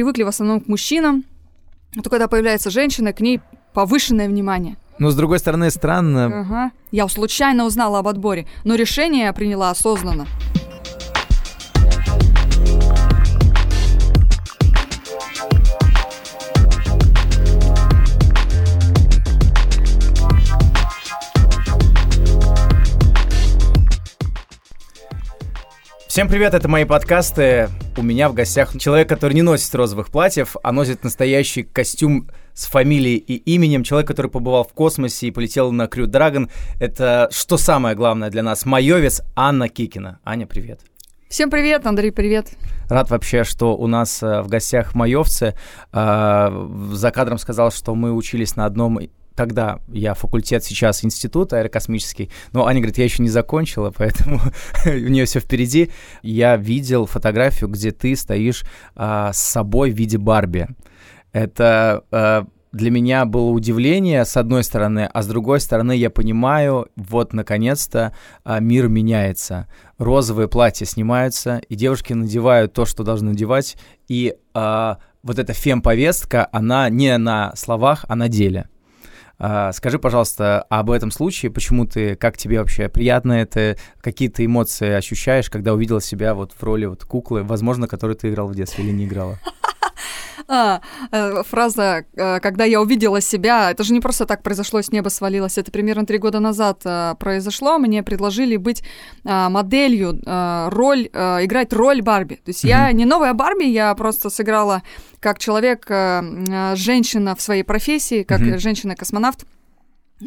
привыкли в основном к мужчинам, то когда появляется женщина, к ней повышенное внимание. Но с другой стороны, странно. Ага. Я случайно узнала об отборе, но решение я приняла осознанно. Всем привет, это мои подкасты. У меня в гостях человек, который не носит розовых платьев, а носит настоящий костюм с фамилией и именем. Человек, который побывал в космосе и полетел на Крю Драгон. Это, что самое главное для нас, майовец Анна Кикина. Аня, привет. Всем привет, Андрей, привет. Рад вообще, что у нас э, в гостях майовцы. Э, за кадром сказал, что мы учились на одном тогда я факультет, сейчас институт аэрокосмический, но Аня говорит, я еще не закончила, поэтому у нее все впереди. Я видел фотографию, где ты стоишь а, с собой в виде Барби. Это а, для меня было удивление, с одной стороны, а с другой стороны, я понимаю, вот, наконец-то а, мир меняется. Розовые платья снимаются, и девушки надевают то, что должны надевать, и вот эта фем-повестка, она не на словах, а на деле. А, скажи, пожалуйста, об этом случае, почему ты, как тебе вообще приятно это, какие ты эмоции ощущаешь, когда увидела себя вот в роли вот куклы, возможно, которую ты играл в детстве или не играла? А, э, фраза э, «когда я увидела себя», это же не просто так произошло, с неба свалилось, это примерно три года назад э, произошло, мне предложили быть моделью, роль, играть роль Барби. То есть я не новая Барби, я просто сыграла как человек, женщина в своей профессии, как женщина-космонавт.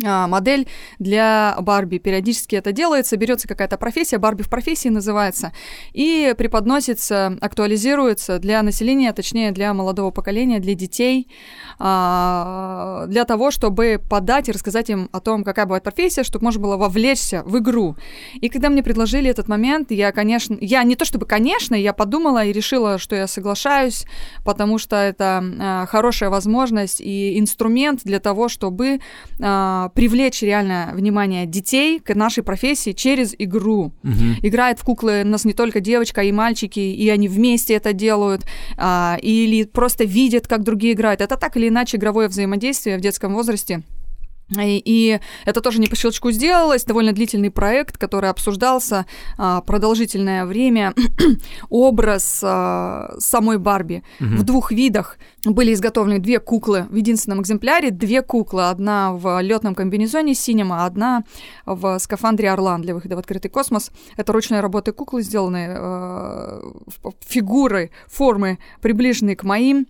А, модель для Барби. Периодически это делается, берется какая-то профессия, Барби в профессии называется, и преподносится, актуализируется для населения, точнее для молодого поколения, для детей, а, для того, чтобы подать и рассказать им о том, какая бывает профессия, чтобы можно было вовлечься в игру. И когда мне предложили этот момент, я, конечно, я не то чтобы, конечно, я подумала и решила, что я соглашаюсь, потому что это а, хорошая возможность и инструмент для того, чтобы привлечь реально внимание детей к нашей профессии через игру. Угу. Играет в куклы у нас не только девочка и мальчики, и они вместе это делают, а, или просто видят, как другие играют. Это так или иначе игровое взаимодействие в детском возрасте. И, и это тоже не по щелчку сделалось, довольно длительный проект, который обсуждался а, продолжительное время. Образ а, самой Барби угу. в двух видах были изготовлены две куклы в единственном экземпляре, две куклы, одна в летном комбинезоне синем, а одна в скафандре Орлан для выхода в открытый космос. Это ручной работы куклы, сделанные э, фигурой, формы, приближенные к моим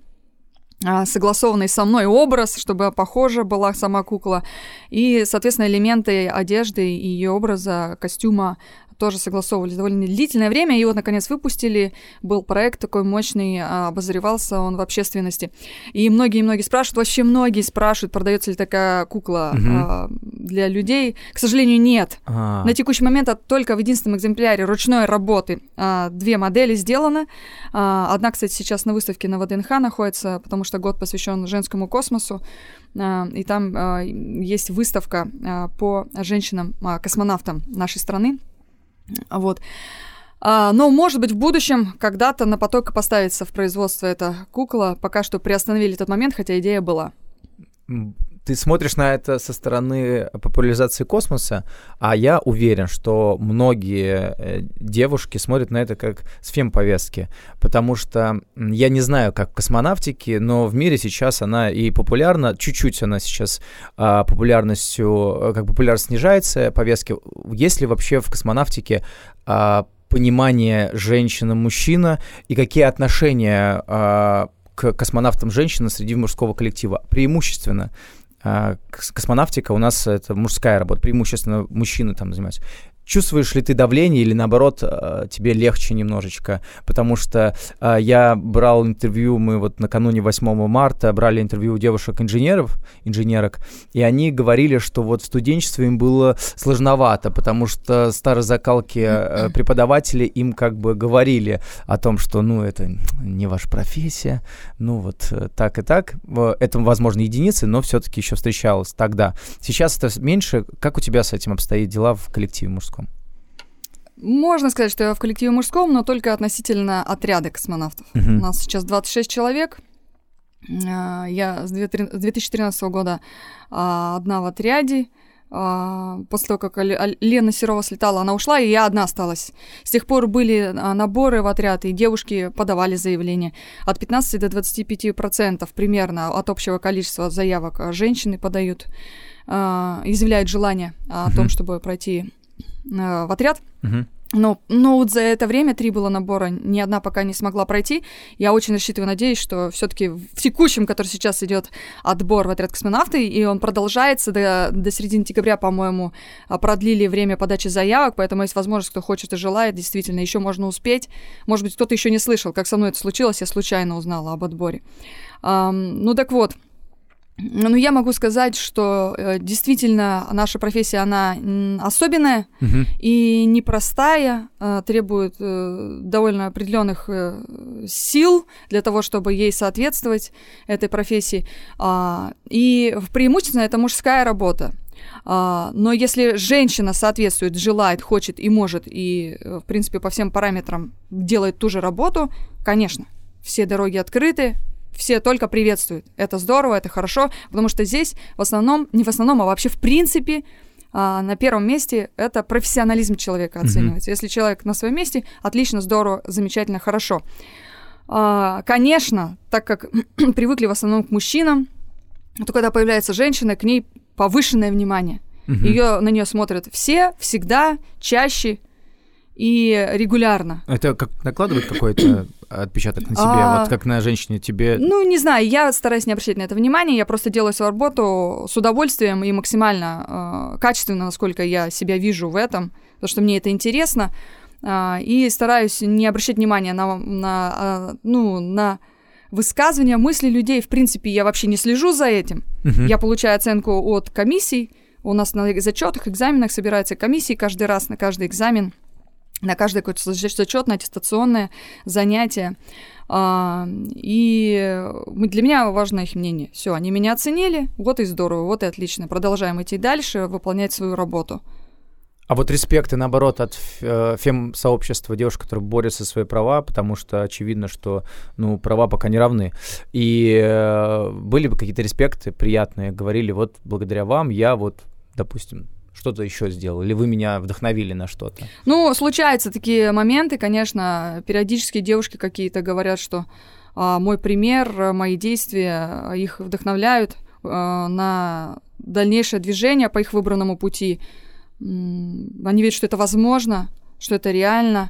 согласованный со мной образ, чтобы похожа была сама кукла, и, соответственно, элементы одежды и ее образа, костюма тоже согласовывались довольно длительное время, и вот, наконец, выпустили. Был проект такой мощный, а, обозревался он в общественности. И многие-многие спрашивают, вообще многие спрашивают, продается ли такая кукла угу. а, для людей. К сожалению, нет. А. На текущий момент это только в единственном экземпляре ручной работы а, две модели сделаны. А, одна, кстати, сейчас на выставке на ВДНХ находится, потому что год посвящен женскому космосу. А, и там а, есть выставка а, по женщинам-космонавтам нашей страны. Вот. А, но, может быть, в будущем когда-то на поток поставится в производство эта кукла. Пока что приостановили этот момент, хотя идея была ты смотришь на это со стороны популяризации космоса, а я уверен, что многие э, девушки смотрят на это как с фем-повестки, потому что я не знаю, как в космонавтике, но в мире сейчас она и популярна, чуть-чуть она сейчас а, популярностью, э, как популярность снижается, повестки. Есть ли вообще в космонавтике а, понимание женщина-мужчина и какие отношения а, к космонавтам женщина среди мужского коллектива? Преимущественно космонавтика у нас это мужская работа, преимущественно мужчины там занимаются. Чувствуешь ли ты давление или наоборот э, тебе легче немножечко? Потому что э, я брал интервью, мы вот накануне 8 марта брали интервью у девушек-инженеров, инженерок, и они говорили, что вот в студенчестве им было сложновато, потому что старые закалки э, преподаватели им как бы говорили о том, что ну это не ваша профессия, ну вот так и так. Это, возможно, единицы, но все-таки еще встречалось тогда. Сейчас это меньше. Как у тебя с этим обстоит дела в коллективе мужском? Можно сказать, что я в коллективе мужском, но только относительно отряда космонавтов. Мгм. У нас сейчас 26 человек. А, Я с 2013 года а, одна в отряде. А, После того, как Лена Серова слетала, она ушла, и я одна осталась. С тех пор были наборы в отряд, и девушки подавали заявления. От 15 до 25 процентов примерно от общего количества заявок женщины подают, изъявляют желание о том, чтобы пройти в отряд. Мгм. Но, но вот за это время три было набора, ни одна пока не смогла пройти. Я очень рассчитываю, надеюсь, что все-таки в текущем, который сейчас идет отбор в отряд космонавты, и он продолжается до, до середины декабря, по-моему, а, продлили время подачи заявок, поэтому есть возможность, кто хочет и желает, действительно, еще можно успеть. Может быть, кто-то еще не слышал, как со мной это случилось, я случайно узнала об отборе. Ам, ну так вот, ну я могу сказать, что э, действительно наша профессия, она особенная, Мгм. и непростая, а, требует э, довольно определенных э, сил для того, чтобы ей соответствовать этой профессии. А, И преимущественно это мужская работа. А, Но если женщина соответствует, желает, хочет и может, и, э, в принципе, по всем параметрам делает ту же работу, конечно, все дороги открыты, все только приветствуют. Это здорово, это хорошо, потому что здесь в основном, не в основном, а вообще в принципе а, на первом месте это профессионализм человека оценивается. Если человек на своем месте, отлично, здорово, замечательно, хорошо. А, конечно, так как привыкли в основном к мужчинам, то когда появляется женщина, к ней повышенное внимание. Мгм. Ее на нее смотрят все, всегда, чаще и регулярно. Это как накладывает какой-то отпечаток на себе, А. вот как на женщине тебе. Ну, не знаю, я стараюсь не обращать на это внимания, я просто делаю свою работу с удовольствием и максимально э, качественно, насколько я себя вижу в этом, потому что мне это интересно, А, и стараюсь не обращать внимания на, на, а, ну, на высказывания, мысли людей, в принципе, я вообще не слежу за этим, Мгм. я получаю оценку от комиссий, у нас на зачетах, экзаменах собираются комиссии каждый раз на каждый экзамен, на каждое какое-то зачетное, аттестационное занятие. А, и для меня важно их мнение. Все, они меня оценили, вот и здорово, вот и отлично. Продолжаем идти дальше, выполнять свою работу. А вот респект и наоборот от э, фем-сообщества девушек, которые борются за свои права, потому что очевидно, что ну, права пока не равны. И э, были бы какие-то респекты приятные, говорили, вот благодаря вам я вот, допустим, что-то еще сделал, или вы меня вдохновили на что-то. Ну, случаются такие моменты, конечно, периодически девушки какие-то говорят, что а, мой пример, мои действия а, их вдохновляют а, на дальнейшее движение по их выбранному пути. Они видят, что это возможно, что это реально,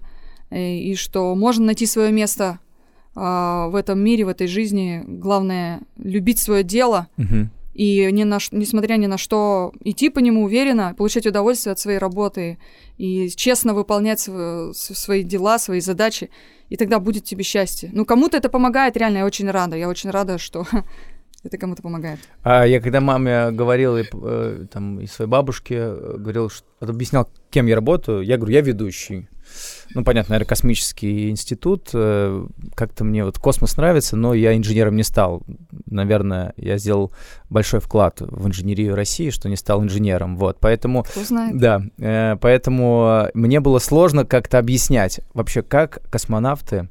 э, и что можно найти свое место а, в этом мире, в этой жизни. Главное любить свое дело Мгм. И ни на, несмотря ни на что идти по нему уверенно, получать удовольствие от своей работы и честно выполнять св- с- свои дела, свои задачи, и тогда будет тебе счастье. Ну, кому-то это помогает, реально, я очень рада. Я очень рада, что это кому-то помогает. А я когда маме говорил, и, э, там, и своей бабушке э, говорил, что, объяснял, кем я работаю, я говорю, я ведущий. Ну, понятно, наверное, космический институт. э, Как-то мне вот космос нравится, но я инженером не стал. Наверное, я сделал большой вклад в инженерию России, что не стал инженером. Вот, поэтому Кто знает. да, э, поэтому мне было сложно как-то объяснять вообще, как космонавты,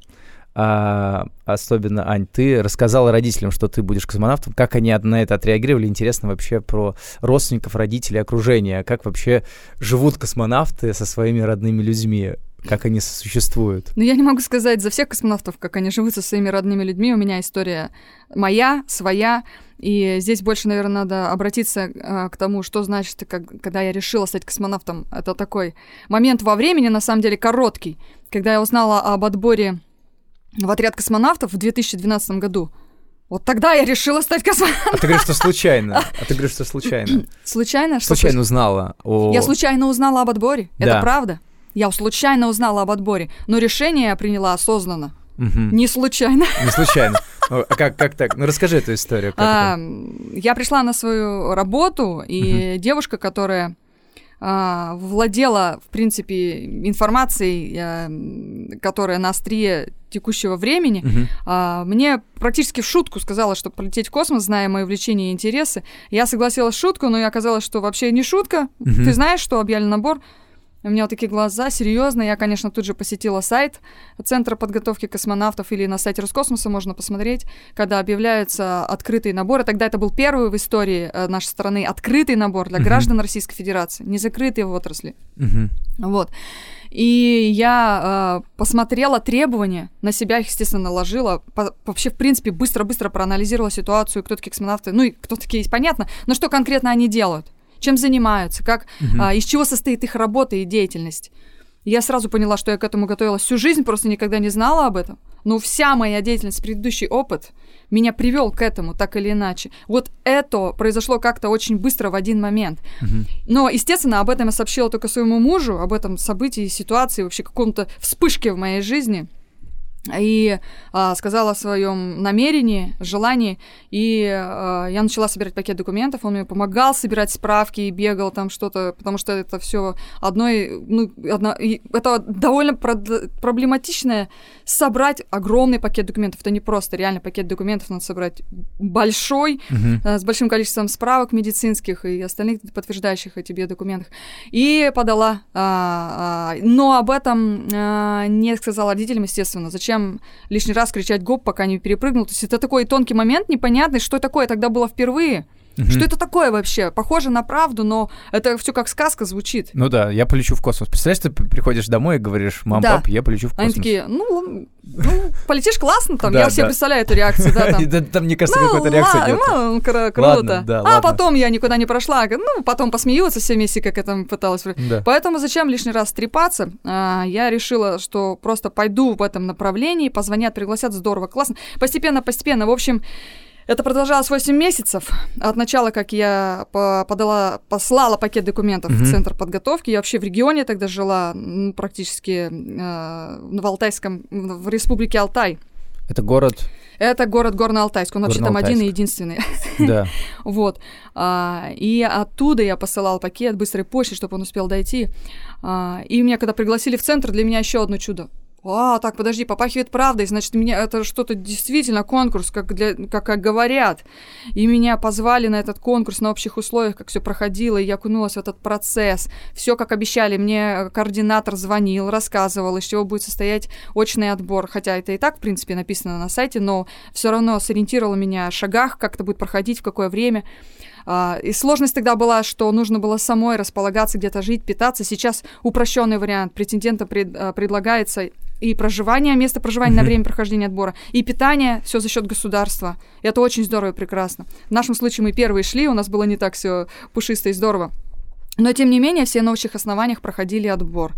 а, особенно, Ань, ты рассказала родителям, что ты будешь космонавтом, как они на это отреагировали, интересно вообще про родственников, родителей, окружения, как вообще живут космонавты со своими родными людьми, как они существуют. Но я не могу сказать за всех космонавтов, как они живут со своими родными людьми. У меня история моя, своя. И здесь больше, наверное, надо обратиться э, к тому, что значит, как, когда я решила стать космонавтом. Это такой момент во времени, на самом деле, короткий. Когда я узнала об отборе в отряд космонавтов в 2012 году. Вот тогда я решила стать космонавтом. А ты говоришь, что случайно. А ты говоришь, что случайно. Случайно? Что Случайно узнала о... Я случайно узнала об отборе. Да. Это правда. Я случайно узнала об отборе. Но решение я приняла осознанно. Мгм. Не случайно. Не случайно. А как, как так? Ну, расскажи эту историю. А, я пришла на свою работу, и девушка, которая а, владела, в принципе, информацией, м, которая на острие текущего времени, а, мне практически в шутку сказала, что полететь в космос, зная мои увлечения и интересы. Я согласилась в шутку, но и оказалось, что вообще не шутка. Мгм. Ты знаешь, что объявлен набор? У меня вот такие глаза, серьезно. Я, конечно, тут же посетила сайт Центра подготовки космонавтов или на сайте Роскосмоса можно посмотреть, когда объявляются открытые наборы. Тогда это был первый в истории э, нашей страны открытый набор для граждан Российской Федерации, не закрытые в отрасли. Вот. И я э, посмотрела требования, на себя их, естественно, наложила. По, вообще, в принципе, быстро-быстро проанализировала ситуацию, кто такие космонавты, ну и кто такие есть, понятно, но что конкретно они делают чем занимаются, как, угу. а, из чего состоит их работа и деятельность. Я сразу поняла, что я к этому готовилась всю жизнь, просто никогда не знала об этом. Но вся моя деятельность, предыдущий опыт меня привел к этому, так или иначе. Вот это произошло как-то очень быстро в один момент. Угу. Но, естественно, об этом я сообщила только своему мужу, об этом событии, ситуации, вообще каком-то вспышке в моей жизни и а, сказала о своем намерении, желании, и а, я начала собирать пакет документов, он мне помогал собирать справки и бегал там что-то, потому что это все одной, ну, одно, это довольно прод, проблематичное собрать огромный пакет документов, это не просто реально пакет документов надо собрать большой, uh-huh. а, с большим количеством справок медицинских и остальных подтверждающих о тебе документах, и подала, а, а, но об этом а, не сказала родителям, естественно, зачем зачем лишний раз кричать гоп, пока не перепрыгнул. То есть это такой тонкий момент, непонятный, что такое тогда было впервые. Угу. Что это такое вообще? Похоже на правду, но это все как сказка звучит. Ну да, я полечу в космос. Представляешь, ты приходишь домой и говоришь, мам, да. пап, я полечу в космос. Они такие, ну, ну полетишь классно там. я себе представляю эту реакцию, да, там. Там, мне кажется, какая-то реакция идет. Ну, круто. А потом я никуда не прошла. Ну, потом посмеются все вместе, как я там пыталась. Поэтому зачем лишний раз трепаться? А, я решила, что просто пойду в этом направлении, позвонят, пригласят, здорово, классно. Постепенно, постепенно. В общем, это продолжалось 8 месяцев. От начала, как я подала, послала пакет документов mm-hmm. в центр подготовки. Я вообще в регионе тогда жила, ну, практически э, в Алтайском, в республике Алтай. Это город? Это город Горно-Алтайск. Он вообще там один и единственный. Да. вот. А, и оттуда я посылала пакет быстрой почтой, чтобы он успел дойти. А, и меня, когда пригласили в центр, для меня еще одно чудо а, так, подожди, попахивает правдой, значит, меня это что-то действительно конкурс, как, для, как, как говорят. И меня позвали на этот конкурс на общих условиях, как все проходило, и я окунулась в этот процесс. Все, как обещали, мне координатор звонил, рассказывал, из чего будет состоять очный отбор. Хотя это и так, в принципе, написано на сайте, но все равно сориентировала меня о шагах, как это будет проходить, в какое время. А, и сложность тогда была, что нужно было самой располагаться, где-то жить, питаться. Сейчас упрощенный вариант. Претендентам пред, а, предлагается и проживание, место проживания mm-hmm. на время прохождения отбора, и питание, все за счет государства. И это очень здорово и прекрасно. В нашем случае мы первые шли, у нас было не так все пушисто и здорово. Но, тем не менее, все на общих основаниях проходили отбор.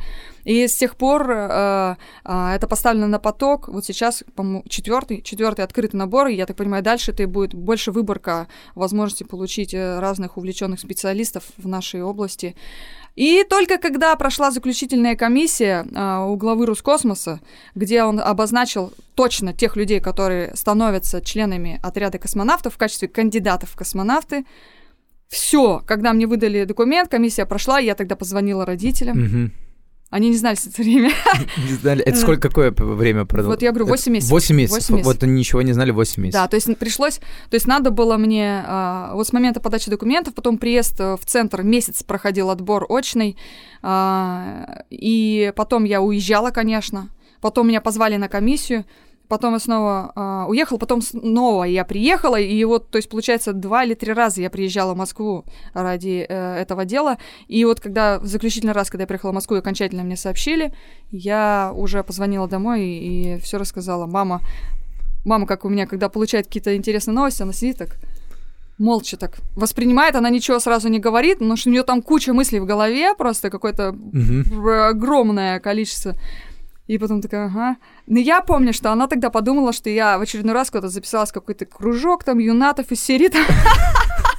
И с тех пор э, э, это поставлено на поток. Вот сейчас, по-моему, четвертый, четвертый открытый набор. И я так понимаю, дальше это будет больше выборка возможности получить э, разных увлеченных специалистов в нашей области. И только когда прошла заключительная комиссия э, у главы Роскосмоса, где он обозначил точно тех людей, которые становятся членами отряда космонавтов в качестве кандидатов в космонавты, все, когда мне выдали документ, комиссия прошла, я тогда позвонила родителям. Угу. Они не знали это время. Не знали. Это сколько, какое время продолжилось? Вот я говорю, 8 месяцев. 8 месяцев. 8 месяцев. Вот они ничего не знали 8 месяцев. Да, то есть пришлось, то есть надо было мне, а, вот с момента подачи документов, потом приезд в центр, месяц проходил отбор очный, а, и потом я уезжала, конечно, потом меня позвали на комиссию, потом я снова э, уехала, потом снова я приехала, и вот, то есть, получается, два или три раза я приезжала в Москву ради э, этого дела, и вот когда, в заключительный раз, когда я приехала в Москву, окончательно мне сообщили, я уже позвонила домой и, и все рассказала. Мама, мама, как у меня, когда получает какие-то интересные новости, она сидит так, молча так воспринимает, она ничего сразу не говорит, но что у нее там куча мыслей в голове, просто какое-то угу. огромное количество и потом такая, ага. Но я помню, что она тогда подумала, что я в очередной раз куда-то записалась в какой-то кружок там юнатов из серии там.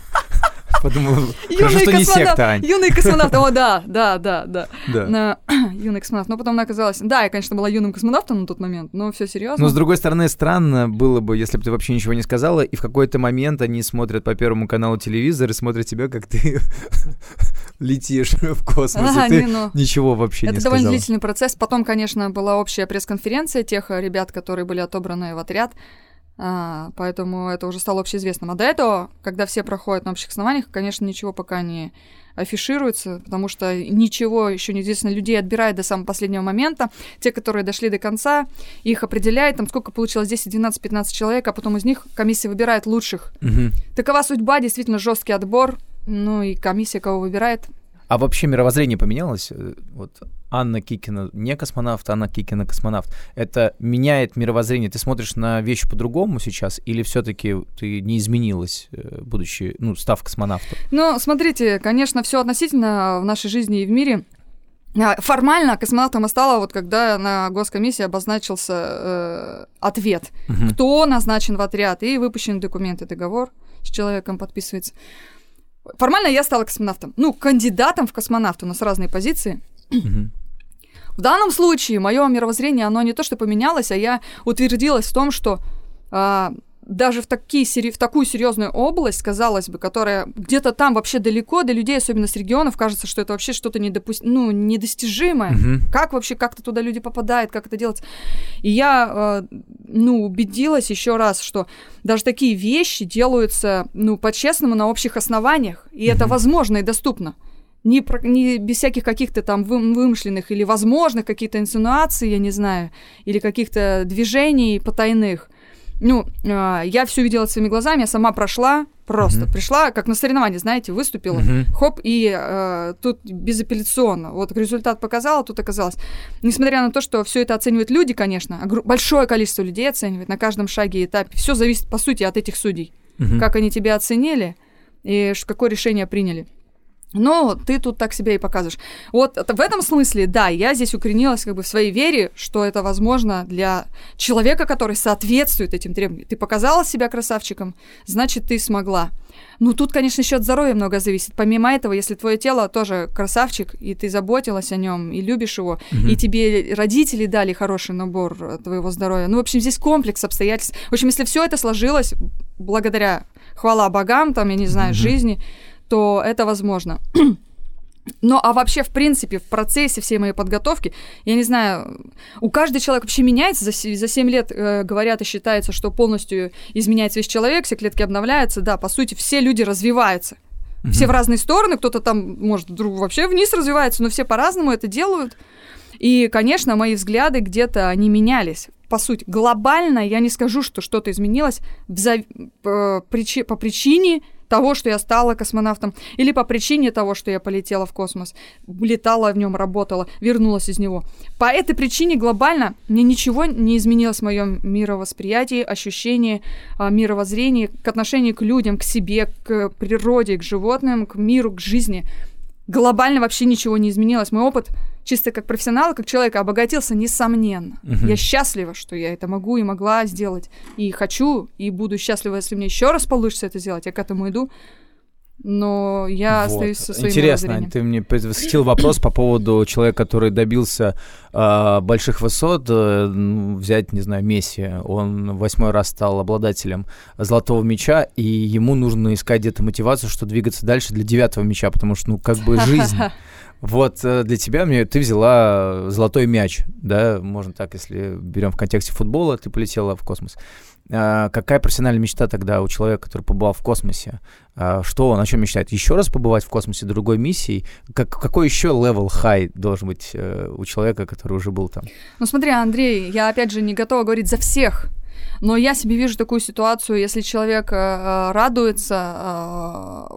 Подумал, хорошо, что не секта, Ань. Юный космонавт, о, да, да, да, да. да. Юный космонавт. Но потом она оказалась... Да, я, конечно, была юным космонавтом на тот момент, но все серьезно. Но, с другой стороны, странно было бы, если бы ты вообще ничего не сказала, и в какой-то момент они смотрят по Первому каналу телевизор и смотрят тебя, как ты летишь в космос, и ты ну, ничего вообще не сказала. Это довольно длительный процесс. Потом, конечно, была общая пресс-конференция тех ребят, которые были отобраны в отряд. А, поэтому это уже стало общеизвестным. А до этого, когда все проходят на общих основаниях, конечно, ничего пока не афишируется, потому что ничего еще неизвестно. Людей отбирают до самого последнего момента. Те, которые дошли до конца, их определяет, там сколько получилось, 10, 12, 15 человек, а потом из них комиссия выбирает лучших. Мгм. Такова судьба, действительно жесткий отбор. Ну и комиссия кого выбирает. А вообще мировоззрение поменялось? Э, Вот Анна Кикина не космонавт, Анна Кикина космонавт. Это меняет мировоззрение? Ты смотришь на вещи по-другому сейчас? Или все-таки ты не изменилась, э, будучи, ну, став космонавтом? Ну, смотрите, конечно, все относительно в нашей жизни и в мире. А, Формально космонавтом я стала, вот когда на госкомиссии обозначился э, ответ, Мгм. кто назначен в отряд, и выпущен документ и договор с человеком подписывается. Формально я стала космонавтом. Ну, кандидатом в космонавт, у нас разные позиции. В данном случае мое мировоззрение, оно не то что поменялось, а я утвердилась в том, что а, даже в, такие, в такую серьезную область, казалось бы, которая где-то там вообще далеко до людей, особенно с регионов, кажется, что это вообще что-то недопу- ну, недостижимое. Мгм. Как вообще как-то туда люди попадают, как это делать? И я, э, ну, убедилась еще раз, что даже такие вещи делаются, ну, по-честному, на общих основаниях, и это Мгм. возможно и доступно. Не, про- не без всяких каких-то там вым- вымышленных или возможных каких-то инсинуаций, я не знаю, или каких-то движений потайных. Ну, э, я все видела своими глазами, я сама прошла, просто Мгм. пришла, как на соревновании, знаете, выступила, Мгм. хоп, и э, тут безапелляционно. Вот результат показала, тут оказалось. Несмотря на то, что все это оценивают люди, конечно, большое количество людей оценивает на каждом шаге и этапе. Все зависит, по сути, от этих судей. Мгм. Как они тебя оценили и какое решение приняли. Но ты тут так себя и показываешь. Вот в этом смысле, да, я здесь укоренилась как бы в своей вере, что это возможно для человека, который соответствует этим требованиям. Ты показала себя красавчиком, значит, ты смогла. Ну, тут, конечно, еще от здоровья много зависит. Помимо этого, если твое тело тоже красавчик, и ты заботилась о нем, и любишь его, Мгм. и тебе родители дали хороший набор э, твоего здоровья. Ну, в общем, здесь комплекс обстоятельств. В общем, если все это сложилось благодаря, хвала богам, там, я не знаю, Мгм. жизни, то это возможно. Ну, а вообще, в принципе, в процессе всей моей подготовки, я не знаю, у каждого человек вообще меняется. За, за 7 лет э, говорят и считается, что полностью изменяется весь человек, все клетки обновляются. Да, по сути, все люди развиваются. Все в разные стороны, кто-то там, может, друг вообще вниз развивается, но все по-разному это делают. И, конечно, мои взгляды где-то они менялись. По сути, глобально я не скажу, что что-то изменилось за- по, причи- по причине того, что я стала космонавтом, или по причине того, что я полетела в космос, летала в нем, работала, вернулась из него. По этой причине глобально мне ничего не изменилось в моем мировосприятии, ощущении, а, мировоззрении, к отношению к людям, к себе, к природе, к животным, к миру, к жизни. Глобально вообще ничего не изменилось. Мой опыт чисто как профессионала, как человека обогатился, несомненно. Мгм. Я счастлива, что я это могу и могла сделать. И хочу, и буду счастлива, если мне еще раз получится это сделать. Я к этому иду. Но я Вот. остаюсь со своим Интересно, ты мне предвосхитил вопрос по поводу человека, который добился а, больших высот. э, ну, взять, не знаю, Месси. Он восьмой раз стал обладателем золотого мяча, и ему нужно искать где-то мотивацию, что двигаться дальше для девятого мяча, потому что, ну, как бы жизнь. Вот э, для тебя мне ты взяла золотой мяч, да, можно так, если берем в контексте футбола, ты полетела в космос. А, какая профессиональная мечта тогда у человека, который побывал в космосе? А, что он, о чем мечтает? Еще раз побывать в космосе другой миссией? Как, какой еще level high должен быть э, у человека, который уже был там? Ну смотри, Андрей, я опять же не готова говорить за всех, но я себе вижу такую ситуацию, если человек э, э, радуется э,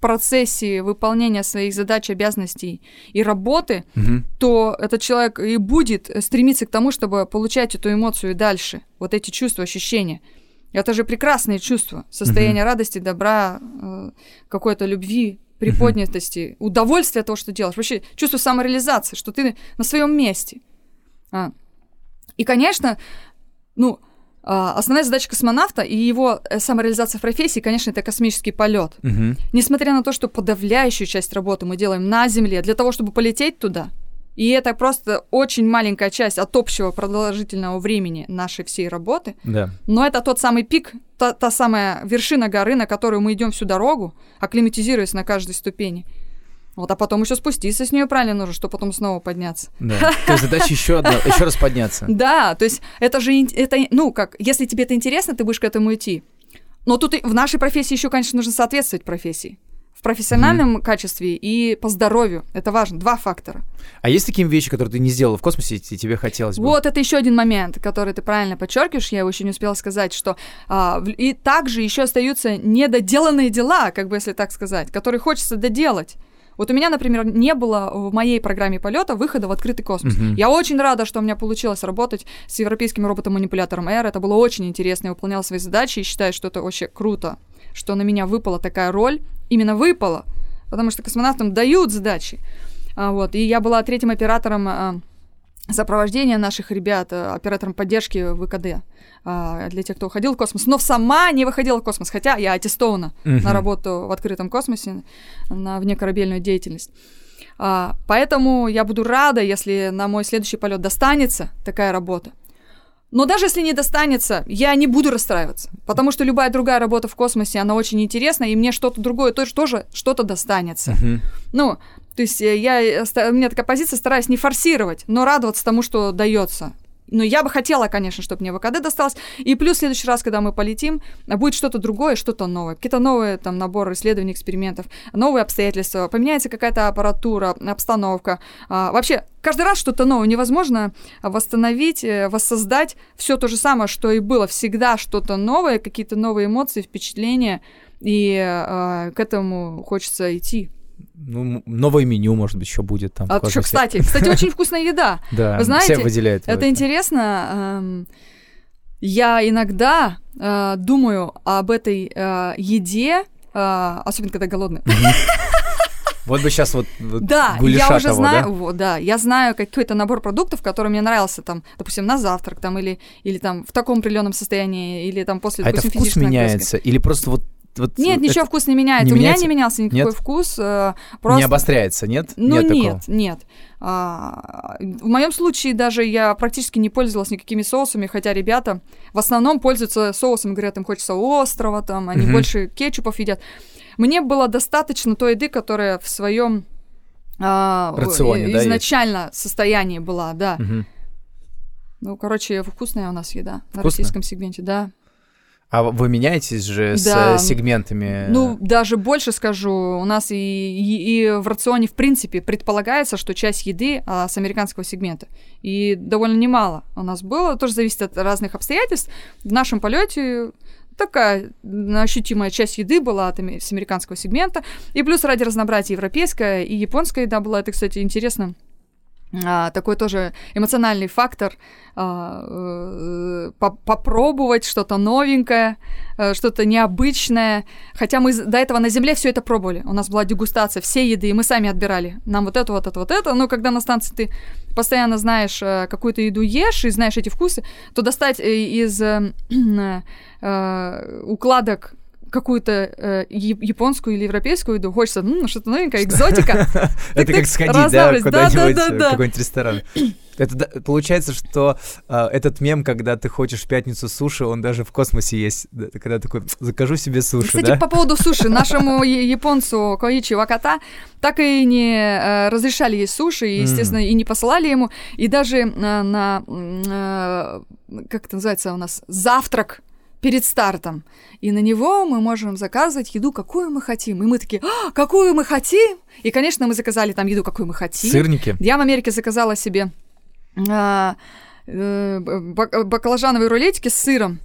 в процессе выполнения своих задач, обязанностей и работы, Мгм. то этот человек и будет стремиться к тому, чтобы получать эту эмоцию дальше, вот эти чувства, ощущения. Это же прекрасные чувства, состояние радости, добра, э, какой-то любви, приподнятости, удовольствия от того, что делаешь. Вообще чувство самореализации, что ты на своем месте. А. И, конечно, ну, основная задача космонавта и его э, самореализация в профессии, конечно, это космический полет. Мгм. Несмотря на то, что подавляющую часть работы мы делаем на Земле для того, чтобы полететь туда, и это просто очень маленькая часть от общего продолжительного времени нашей всей работы, Да. но это тот самый пик, та, та самая вершина горы, на которую мы идем всю дорогу, акклиматизируясь на каждой ступени. Вот, а потом еще спуститься с нее правильно нужно, чтобы потом снова подняться. Да. То есть задача еще одна, еще раз подняться. Да, то есть это же, это, ну, как, если тебе это интересно, ты будешь к этому идти. Но тут в нашей профессии еще, конечно, нужно соответствовать профессии. В профессиональном mm. качестве и по здоровью. Это важно. Два фактора. А есть такие вещи, которые ты не сделала в космосе, и тебе хотелось бы? Вот это еще один момент, который ты правильно подчеркиваешь. Я еще не успела сказать, что а, и также еще остаются недоделанные дела, как бы если так сказать, которые хочется доделать. Вот у меня, например, не было в моей программе полета выхода в открытый космос. Uh-huh. Я очень рада, что у меня получилось работать с европейским роботом-манипулятором R. Это было очень интересно. Я выполняла свои задачи и считаю, что это вообще круто, что на меня выпала такая роль. Именно выпала, потому что космонавтам дают задачи. А, вот. И я была третьим оператором сопровождения наших ребят, а, оператором поддержки ВКД. А, для тех, кто уходил в космос, но сама не выходила в космос, хотя я аттестована uh-huh. на работу в открытом космосе, на внекорабельную деятельность. А, поэтому я буду рада, если на мой следующий полет достанется такая работа. Но даже если не достанется, я не буду расстраиваться, потому что любая другая работа в космосе, она очень интересна, и мне что-то другое тоже, тоже что-то достанется. Uh-huh. Ну, то есть э, я, э, у меня такая позиция, стараюсь не форсировать, но радоваться тому, что дается. Но я бы хотела, конечно, чтобы мне ВКД досталось. И плюс в следующий раз, когда мы полетим, будет что-то другое, что-то новое. Какие-то новые там наборы исследований, экспериментов, новые обстоятельства, поменяется какая-то аппаратура, обстановка. А, вообще, каждый раз что-то новое. Невозможно восстановить, э, воссоздать все то же самое, что и было. Всегда что-то новое, какие-то новые эмоции, впечатления. И а, к этому хочется идти. Ну, новое меню, может быть, еще будет там. А еще, кстати, кстати, очень вкусная еда. Да, Вы знаете, все выделяют. Это интересно. Эм, я иногда э, думаю об этой э, еде, э, особенно когда голодная. Вот бы сейчас вот, вот Да, я уже того, знаю, да? Вот, да, я знаю какой-то набор продуктов, который мне нравился, там, допустим, на завтрак, там, или, или там в таком определенном состоянии, или там после, а допустим, это вкус меняется? Или просто вот вот нет, вот ничего это... вкус не меняется. Не У меняется? меня не менялся никакой нет? вкус. Э, просто... Не обостряется, нет? Ну нет, нет, нет. А, в моем случае даже я практически не пользовалась никакими соусами, хотя ребята в основном пользуются соусом, говорят, им хочется острова, там, они угу. больше кетчупов едят. Мне было достаточно той еды, которая в своем а, Рационе, изначально да, состоянии была, да. Угу. Ну, короче, вкусная у нас еда Вкусно? на российском сегменте, да. А вы меняетесь же да. с сегментами? Ну, даже больше скажу, у нас и, и, и в рационе, в принципе, предполагается, что часть еды а, с американского сегмента. И довольно немало у нас было, тоже зависит от разных обстоятельств. В нашем полете такая ощутимая часть еды была от, с американского сегмента. И плюс ради разнообразия европейская и японская еда была. Это, кстати, интересно такой тоже эмоциональный фактор а, э, по попробовать что-то новенькое, э, что-то необычное. Хотя мы до этого на земле все это пробовали. У нас была дегустация всей еды, и мы сами отбирали. Нам вот это, вот это, вот это. Но когда на станции ты постоянно знаешь, э, какую-то еду ешь и знаешь эти вкусы, то достать из укладок какую-то э, японскую или европейскую еду, хочется ну, что-то новенькое, экзотика. Это как сходить, да, куда-нибудь, в какой-нибудь ресторан. Это получается, что э, этот мем, когда ты хочешь в пятницу суши, он даже в космосе есть. Когда такой, закажу себе суши, Кстати, да? по поводу суши, нашему японцу Коичи Ваката так и не э, разрешали есть суши, и, естественно, mm. и не посылали ему. И даже э, на, э, как это называется у нас, завтрак перед стартом. И на него мы можем заказывать еду, какую мы хотим. И мы такие, а, какую мы хотим? И, конечно, мы заказали там еду, какую мы хотим. Сырники. Я в Америке заказала себе а, э, баклажановые рулетики с сыром.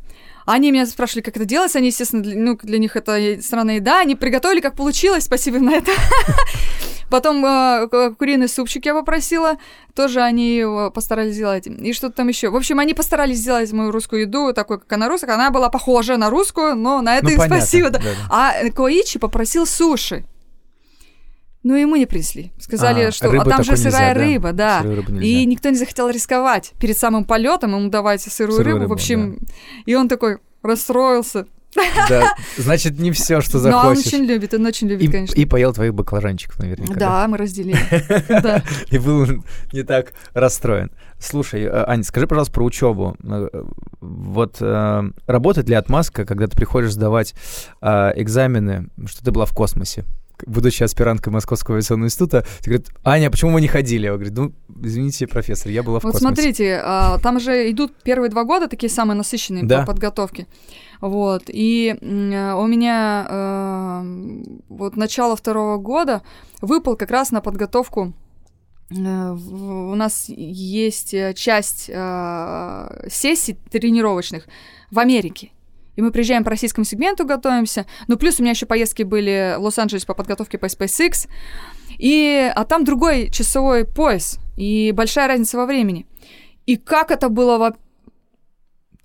Они меня спрашивали, как это делается. Они, естественно, для, ну, для них это странная еда. Они приготовили, как получилось. Спасибо им на это. Потом э, куриный супчик я попросила. Тоже они его постарались сделать. И что-то там еще. В общем, они постарались сделать мою русскую еду такой, как она русская. Она была похожа на русскую, но на это ну, им понятно, спасибо. Да. А Коичи попросил суши. Ну, ему не принесли. Сказали, а, что а там же сырая нельзя, рыба, да. да. И никто не захотел рисковать. Перед самым полетом ему давать сырую, сырую рыбу. рыбу. В общем, да. и он такой расстроился. Да, значит, не все, что захочешь. Но он очень любит, он очень любит, и, конечно. И поел твоих баклажанчиков, наверняка. Да, мы разделили. И был не так расстроен. Слушай, э, Аня, скажи, пожалуйста, про учебу. Э, вот э, работает ли отмазка, когда ты приходишь сдавать экзамены, что ты была в космосе? будучи аспиранткой Московского авиационного института, говорит, Аня, а почему вы не ходили? Я говорю, ну, извините, профессор, я была в вот космосе. Вот смотрите, а, там же идут первые два года такие самые насыщенные да. по подготовке. Вот, и у меня э, вот начало второго года выпал как раз на подготовку Э, у нас есть э, часть э, сессий тренировочных в Америке. И мы приезжаем по российскому сегменту, готовимся. Ну, плюс у меня еще поездки были в Лос-Анджелес по подготовке по SpaceX. И, а там другой часовой пояс и большая разница во времени. И как это было.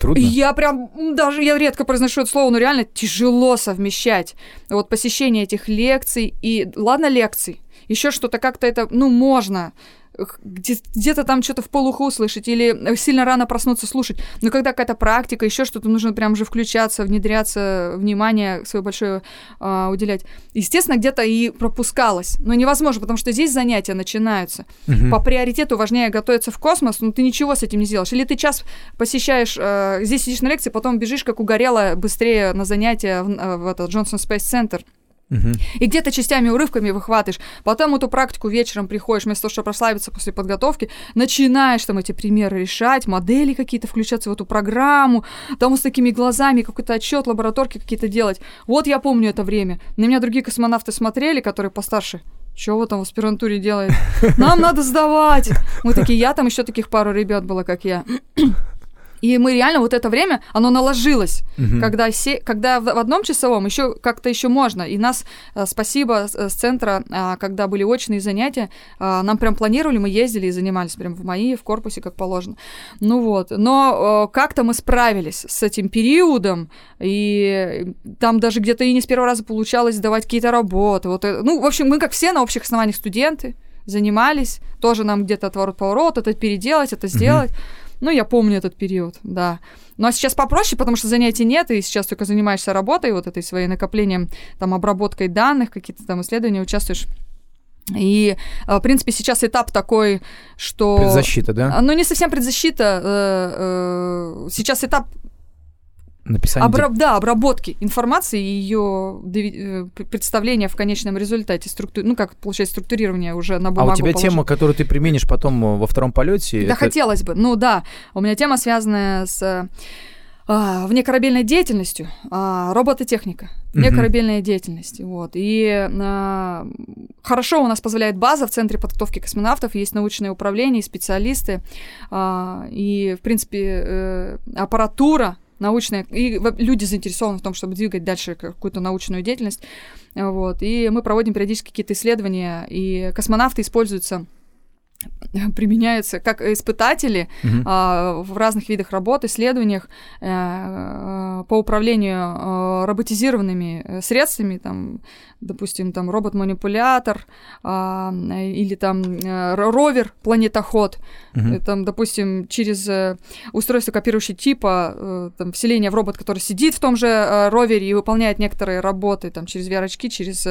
Трудно? Я прям, даже я редко произношу это слово, но реально тяжело совмещать. Вот посещение этих лекций и, ладно, лекций, еще что-то как-то это, ну, можно где-то там что-то в полуху услышать или сильно рано проснуться слушать. Но когда какая-то практика, еще что-то, нужно прям же включаться, внедряться, внимание свое большое э, уделять. Естественно, где-то и пропускалось. Но невозможно, потому что здесь занятия начинаются. Угу. По приоритету важнее готовиться в космос, но ты ничего с этим не сделаешь. Или ты час посещаешь, э, здесь сидишь на лекции, потом бежишь, как угорело, быстрее на занятия в, в этот Джонсон Спейс Центр. Угу. И где-то частями, урывками выхватываешь. Потом эту практику вечером приходишь, вместо того, чтобы прославиться после подготовки, начинаешь там эти примеры решать, модели какие-то включаться в эту программу, там с такими глазами какой-то отчет, лабораторки какие-то делать. Вот я помню это время. На меня другие космонавты смотрели, которые постарше. Что вы там в аспирантуре делаете? Нам надо сдавать. Мы такие, я там еще таких пару ребят было, как я. И мы реально вот это время, оно наложилось, угу. когда, се, когда в, в одном часовом еще как-то еще можно. И нас, э, спасибо с, с центра, э, когда были очные занятия, э, нам прям планировали, мы ездили и занимались прям в МАИ, в корпусе, как положено. Ну вот, но э, как-то мы справились с этим периодом, и там даже где-то и не с первого раза получалось давать какие-то работы. Вот, э, ну, в общем, мы, как все на общих основаниях студенты, занимались, тоже нам где-то отворот-поворот, это переделать, это сделать. Угу. Ну, я помню этот период, да. Ну, а сейчас попроще, потому что занятий нет, и сейчас только занимаешься работой, вот этой своей накоплением, там, обработкой данных, какие-то там исследования, участвуешь. И, а, в принципе, сейчас этап такой, что... Предзащита, да? Ну, не совсем предзащита. Э, э, сейчас этап написание... Обра... Да, обработки информации и ее э, представления в конечном результате, структур... ну, как получается, структурирование уже на бумагу А у тебя положить. тема, которую ты применишь потом э, во втором полете? Да, это... хотелось бы. Ну да, у меня тема связанная с а, внекорабельной деятельностью, а, робототехника, внекорабельная uh-huh. деятельность. Вот. И а, хорошо у нас позволяет база в Центре подготовки космонавтов, есть научное управление, специалисты, а, и, в принципе, э, аппаратура, научная, и люди заинтересованы в том, чтобы двигать дальше какую-то научную деятельность. Вот. И мы проводим периодически какие-то исследования, и космонавты используются применяются как испытатели угу. а, в разных видах работ, исследованиях а, по управлению а, роботизированными средствами, там, допустим, там робот-манипулятор а, или там а, ровер, планетоход, угу. там, допустим, через устройство копирующего типа, там, вселение в робот, который сидит в том же ровере и выполняет некоторые работы, там, через VR-очки, через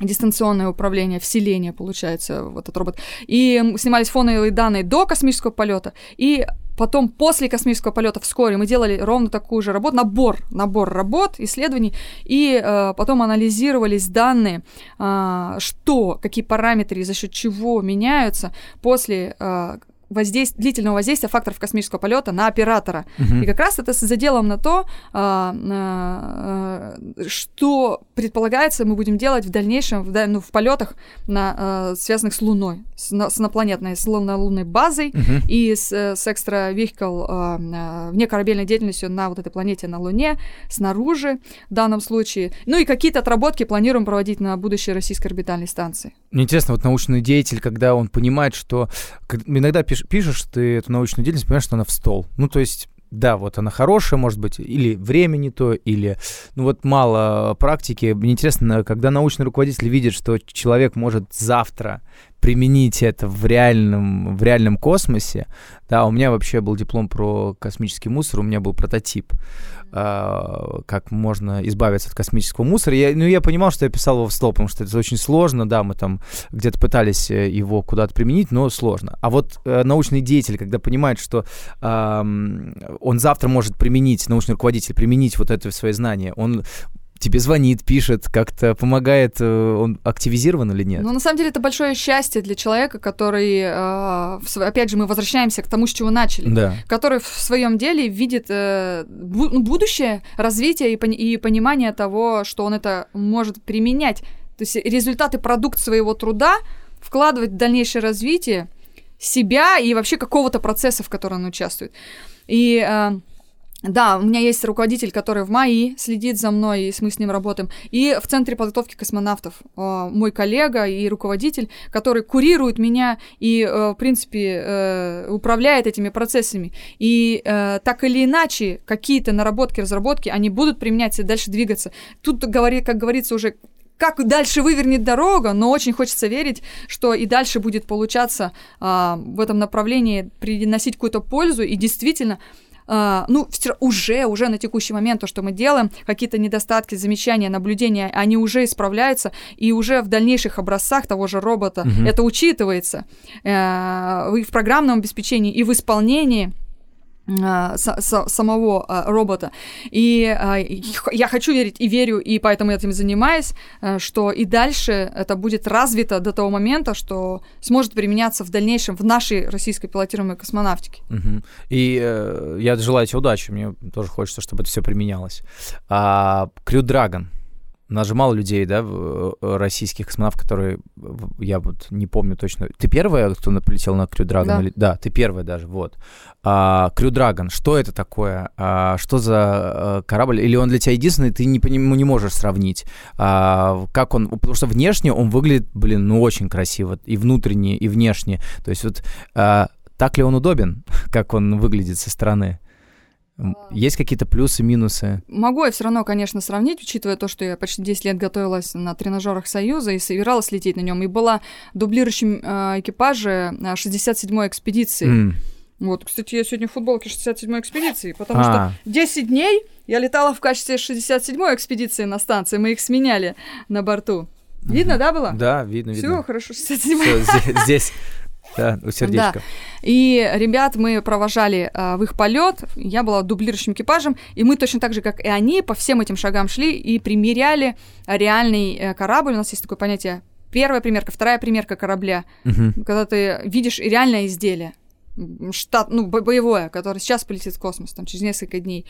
дистанционное управление, вселение, получается, вот этот робот. И снимались фоновые данные до космического полета, и потом после космического полета вскоре мы делали ровно такую же работу, набор, набор работ, исследований, и э, потом анализировались данные, э, что, какие параметры, за счет чего меняются после э, воздействия, длительного воздействия факторов космического полета на оператора. Угу. И как раз это с заделом на то, а, а, что предполагается мы будем делать в дальнейшем, в, ну, в полетах, на, а, связанных с Луной, с, на, с инопланетной, с лунной базой угу. и с, с экстра вехикл а, а, внекорабельной деятельностью на вот этой планете, на Луне, снаружи в данном случае. Ну и какие-то отработки планируем проводить на будущей российской орбитальной станции. Мне интересно, вот научный деятель, когда он понимает, что иногда пишет пишешь, пишешь ты эту научную деятельность, понимаешь, что она в стол. Ну, то есть да, вот она хорошая, может быть, или время не то, или, ну вот мало практики. Мне интересно, когда научный руководитель видит, что человек может завтра применить это в реальном, в реальном космосе, да, у меня вообще был диплом про космический мусор, у меня был прототип. А, как можно избавиться от космического мусора. Я, ну, я понимал, что я писал его в стол, потому что это очень сложно, да, мы там где-то пытались э, его куда-то применить, но сложно. А вот э, научный деятель, когда понимает, что э, он завтра может применить, научный руководитель, применить вот это свои знания, он тебе звонит, пишет, как-то помогает, э, он активизирован или нет? Ну, на самом деле, это большое счастье для человека, который, э, опять же, мы возвращаемся к тому, с чего начали, да. который в своем деле видит э, ну, будущее, развитие и, понимание того, что он это может применять. То есть результаты продукт своего труда вкладывать в дальнейшее развитие себя и вообще какого-то процесса, в котором он участвует. И да, у меня есть руководитель, который в МАИ следит за мной, и мы с ним работаем. И в Центре подготовки космонавтов э, мой коллега и руководитель, который курирует меня и, э, в принципе, э, управляет этими процессами. И так или иначе, какие-то наработки, разработки, они будут применяться и дальше двигаться. Тут, говори, как говорится, уже как дальше вывернет дорога, но очень хочется верить, что и дальше будет получаться а, в этом направлении приносить какую-то пользу и действительно Uh, ну, уже, уже на текущий момент то, что мы делаем, какие-то недостатки, замечания, наблюдения, они уже исправляются, и уже в дальнейших образцах того же робота uh-huh. это учитывается uh, и в программном обеспечении, и в исполнении. А, самого а, робота. И а, я хочу верить и верю, и поэтому этим занимаюсь, что и дальше это будет развито до того момента, что сможет применяться в дальнейшем в нашей российской пилотируемой космонавтике. Угу. И э, я желаю тебе удачи, мне тоже хочется, чтобы это все применялось. А, Crew Dragon — мало людей, да, э, российских космонавтов, которые, я вот не помню точно. Ты первая, кто полетел на Крю Драгон? Да. Или... да, ты первая даже, вот. А, Крю Драгон, что это такое? А, что за а, корабль? Или он для тебя единственный, ты не, по нему не можешь сравнить? А, как он, потому что внешне он выглядит, блин, ну очень красиво, и внутренне, и внешне. То есть вот а, так ли он удобен, как он выглядит со стороны? Есть какие-то плюсы, минусы? Могу я все равно, конечно, сравнить, учитывая то, что я почти 10 лет готовилась на тренажерах Союза и собиралась лететь на нем, и была дублирующим э, экипаже 67-й э, экспедиции. Mm. Вот, кстати, я сегодня в футболке 67-й экспедиции, потому а. что 10 дней я летала в качестве 67-й экспедиции на станции, мы их сменяли на борту. Видно, mm-hmm. да, было? Да, видно, видно. Все, хорошо, 67 Здесь да, у сердечка. Да. И ребят мы провожали а, в их полет. Я была дублирующим экипажем, и мы точно так же, как и они, по всем этим шагам шли и примеряли реальный э, корабль. У нас есть такое понятие первая примерка, вторая примерка корабля, угу. когда ты видишь реальное изделие штат, ну, боевое, которое сейчас полетит в космос, там, через несколько дней.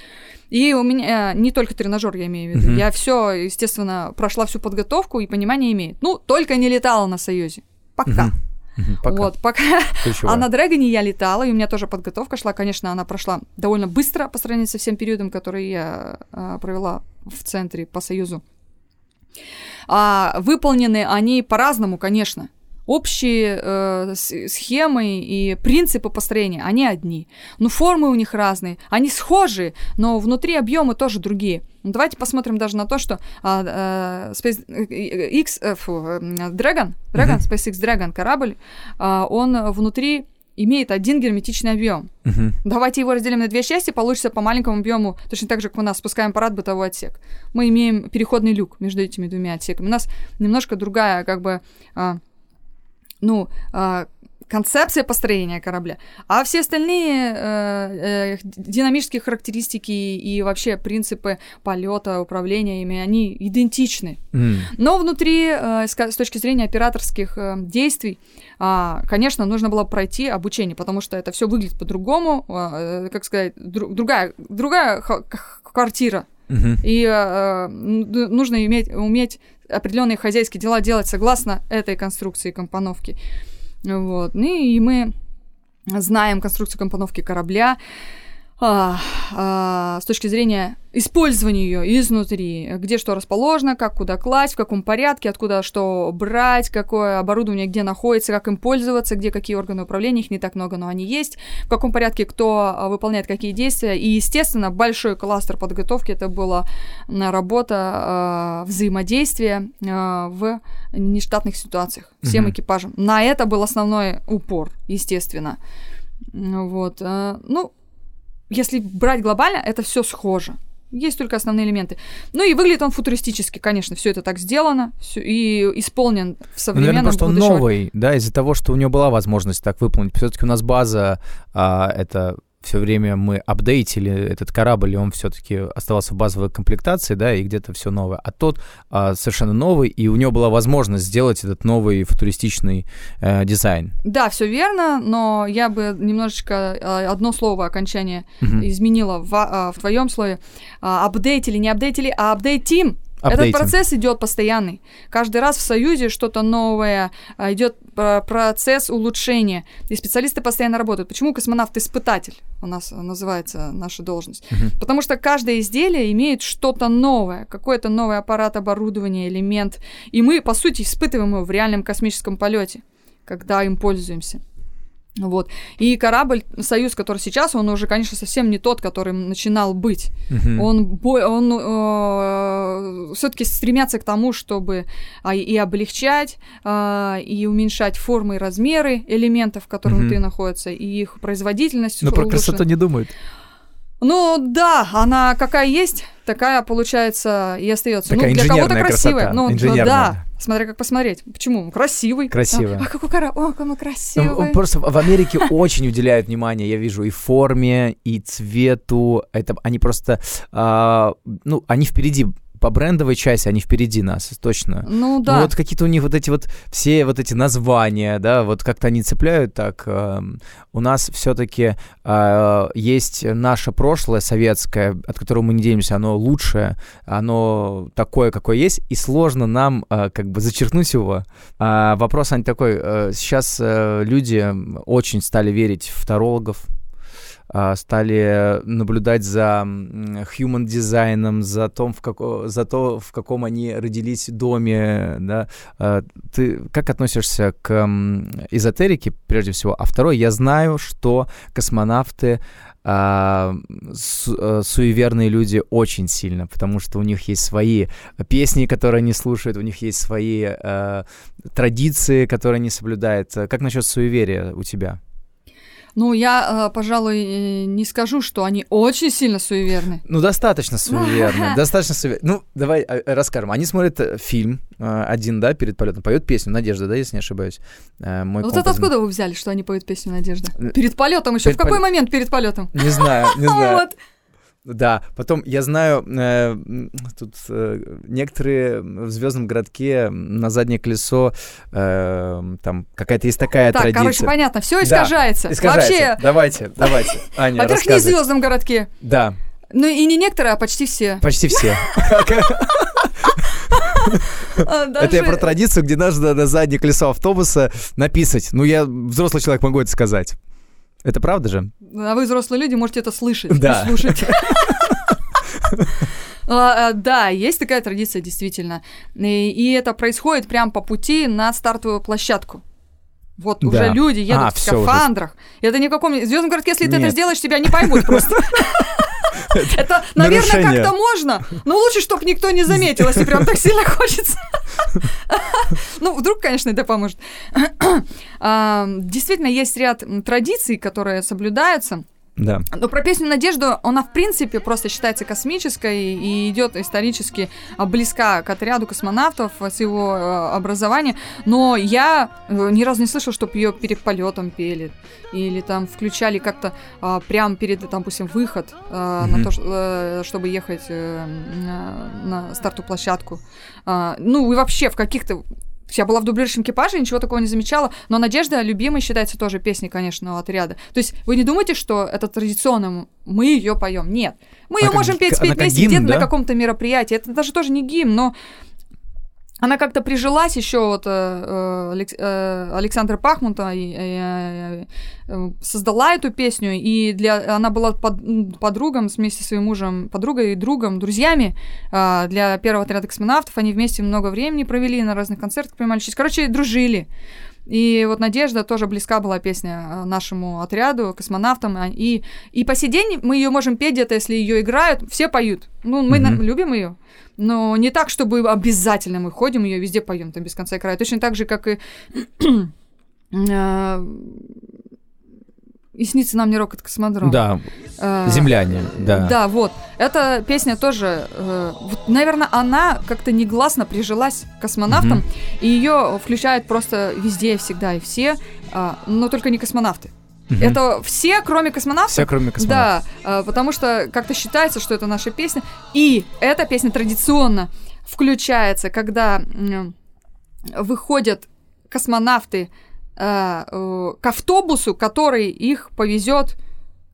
И у меня не только тренажер, я имею в виду. Uh-huh. Я все, естественно, прошла всю подготовку и понимание имеет. Ну, только не летала на Союзе. Пока. Пока. Вот, пока. А на Дрэгоне я летала, и у меня тоже подготовка шла. Конечно, она прошла довольно быстро по сравнению со всем периодом, который я а, провела в центре по Союзу. А, выполнены они по-разному, конечно общие э, схемы и принципы построения, они одни. Но формы у них разные, они схожи, но внутри объемы тоже другие. Ну, давайте посмотрим даже на то, что а, а, Space X, э, фу, Dragon, Dragon, mm-hmm. SpaceX Dragon корабль, а, он внутри имеет один герметичный объем. Uh-huh. Давайте его разделим на две части, получится по маленькому объему, точно так же, как у нас спускаем аппарат бытовой отсек. Мы имеем переходный люк между этими двумя отсеками. У нас немножко другая, как бы, а, ну, э, концепция построения корабля, а все остальные э, э, динамические характеристики и вообще принципы полета, управления ими, они идентичны. Mm. Но внутри, э, с, с точки зрения операторских э, действий, э, конечно, нужно было пройти обучение, потому что это все выглядит по-другому, э, как сказать, дру, другая, другая квартира Uh-huh. И э, нужно иметь, уметь определенные хозяйские дела делать согласно этой конструкции компоновки. Вот. Ну и мы знаем конструкцию компоновки корабля а, а, с точки зрения использования ее изнутри, где что расположено, как куда класть, в каком порядке, откуда что брать, какое оборудование где находится, как им пользоваться, где какие органы управления, их не так много, но они есть, в каком порядке кто а, выполняет какие действия. И, естественно, большой кластер подготовки это была работа э, взаимодействия э, в нештатных ситуациях всем mm-hmm. экипажем. На это был основной упор, естественно. Вот. Ну, если брать глобально, это все схоже. Есть только основные элементы. Ну и выглядит он футуристически, конечно, все это так сделано всё, и исполнен в современном ну, Наверное, потому что он новый, да, из-за того, что у него была возможность так выполнить. Все-таки у нас база а, это все время мы апдейтили этот корабль, и он все-таки оставался в базовой комплектации, да, и где-то все новое. А тот а, совершенно новый, и у него была возможность сделать этот новый футуристичный э, дизайн. Да, все верно, но я бы немножечко э, одно слово окончание угу. изменила в, э, в твоем слове. Э, апдейтили, не апдейтили, а апдейтим. Апдейтинг. Этот процесс идет постоянный. Каждый раз в Союзе что-то новое, а, идет процесс улучшения. И специалисты постоянно работают. Почему космонавт-испытатель у нас называется наша должность? Uh-huh. Потому что каждое изделие имеет что-то новое, какой-то новый аппарат, оборудование, элемент. И мы, по сути, испытываем его в реальном космическом полете, когда им пользуемся. Вот. И корабль «Союз», который сейчас, он уже, конечно, совсем не тот, который начинал быть. Uh-huh. Он, он э, все-таки стремятся к тому, чтобы э, и облегчать, э, и уменьшать формы и размеры элементов, в которых uh-huh. внутри находятся, и их производительность. Но про красоту не думают. Ну да, она какая есть, такая получается и остается. Такая ну, для кого-то красивая. Красота. Ну, да. Смотря как посмотреть. Почему? Красивый. Красивый. А, а какой кара... О, какой красивый. Просто в Америке очень уделяют внимание, я вижу, и форме, и цвету. Это они просто, а, ну, они впереди по брендовой части они впереди нас, точно. Ну да. Ну, вот какие-то у них вот эти вот все вот эти названия, да, вот как-то они цепляют так. Э, у нас все-таки э, есть наше прошлое советское, от которого мы не делимся, оно лучшее, оно такое, какое есть, и сложно нам э, как бы зачеркнуть его. А вопрос, Ань, такой, э, сейчас э, люди очень стали верить в тарологов, а, стали наблюдать за human дизайном, за, том, в како, за то, в каком они родились доме, да. А, ты как относишься к эзотерике, прежде всего? А второе, я знаю, что космонавты а, су э, суеверные люди очень сильно, потому что у них есть свои песни, которые они слушают, у них есть свои а, традиции, которые они соблюдают. Как насчет суеверия у тебя? Ну, я, э, пожалуй, э, не скажу, что они очень сильно суеверны. Ну, достаточно суеверны, достаточно суеверны. Ну, давай э, расскажем. Они смотрят фильм один, да, перед полетом, поют песню «Надежда», да, если не ошибаюсь. Мой вот это откуда вы взяли, что они поют песню «Надежда»? Перед полетом еще. В какой момент перед полетом? Не знаю, не знаю. Да, потом я знаю, э, тут э, некоторые в звездном городке на заднее колесо э, там какая-то есть такая так, традиция. короче, понятно, все искажается. Да, искажается. Вообще. Давайте, давайте, Аня, Во-первых, не в звездном городке. Да. Ну и не некоторые, а почти все. Почти все. Это я про традицию, где надо на заднее колесо автобуса написать. Ну, я взрослый человек могу это сказать. Это правда же? А вы, взрослые люди, можете это слышать да. и слушать. А, а, да, есть такая традиция, действительно. И, это происходит прямо по пути на стартовую площадку. Вот да. уже люди едут а, в скафандрах. Уже... Это ни в каком... В Звездном городке, если Нет. ты это сделаешь, тебя не поймут просто. Это, наверное, как-то можно, но лучше, чтобы никто не заметил, если прям так сильно хочется. Ну, вдруг, конечно, это поможет. Действительно, есть ряд традиций, которые соблюдаются. Да. Но про песню Надежду, она в принципе просто считается космической и идет исторически а, близка к отряду космонавтов с его э, образования. Но я э, ни разу не слышала, чтобы ее перед полетом пели. Или там включали как-то а, прямо перед, там, допустим, выход а, mm-hmm. на то, чтобы ехать на, на старту площадку. А, ну и вообще в каких-то я была в дублирующем экипаже, ничего такого не замечала, но «Надежда» любимой считается тоже песней, конечно, отряда. То есть вы не думаете, что это традиционно, мы ее поем? Нет. Мы ее можем петь, спеть вместе где-то да? на каком-то мероприятии. Это даже тоже не гимн, но она как-то прижилась еще вот э, э, Александра Пахмута и, э, э, создала эту песню. И для она была под, подругом вместе со своим мужем подругой и другом друзьями э, для первого отряда космонавтов. Они вместе много времени провели на разных концертах принимали короче дружили и вот Надежда тоже близка была песня э, нашему отряду, космонавтам. А, и, и по сей день мы ее можем петь где-то, если ее играют, все поют. Ну, мы mm-hmm. любим ее. Но не так, чтобы обязательно мы ходим, ее везде поем, там без конца и края. Точно так же, как и э, и снится нам не рокот космодром. Да. А, Земляне, да. Да, вот. Эта песня тоже, э, вот, наверное, она как-то негласно прижилась космонавтам, mm-hmm. и ее включают просто везде, всегда и все, э, но только не космонавты. Угу. Это все, кроме космонавтов. Все, кроме космонавтов. Да, потому что как-то считается, что это наша песня. И эта песня традиционно включается, когда выходят космонавты э, э, к автобусу, который их повезет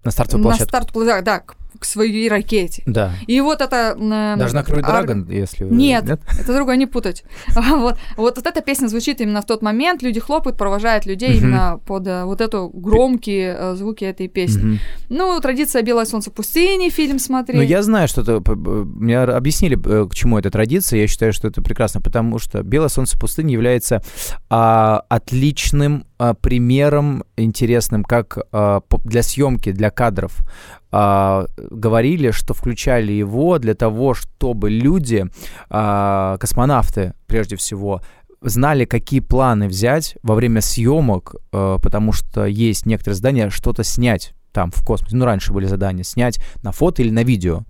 на стартовую площадку. На старт, да, к к своей ракете. Да. И вот это... Э, Даже на Крой Драгон, если... Нет, нет, это другое, не путать. вот, вот, вот эта песня звучит именно в тот момент, люди хлопают, провожают людей именно под э, вот эту громкие э, звуки этой песни. Ну, традиция «Белое солнце пустыни» фильм смотреть. Ну, я знаю, что это... Мне объяснили, э, к чему эта традиция, я считаю, что это прекрасно, потому что «Белое солнце пустыни» является а, отличным а, примером интересным, как а, для съемки, для кадров а, говорили, что включали его для того, чтобы люди, а, космонавты прежде всего, знали, какие планы взять во время съемок, а, потому что есть некоторые здания, что-то снять там в космосе, ну раньше были задания, снять на фото или на видео.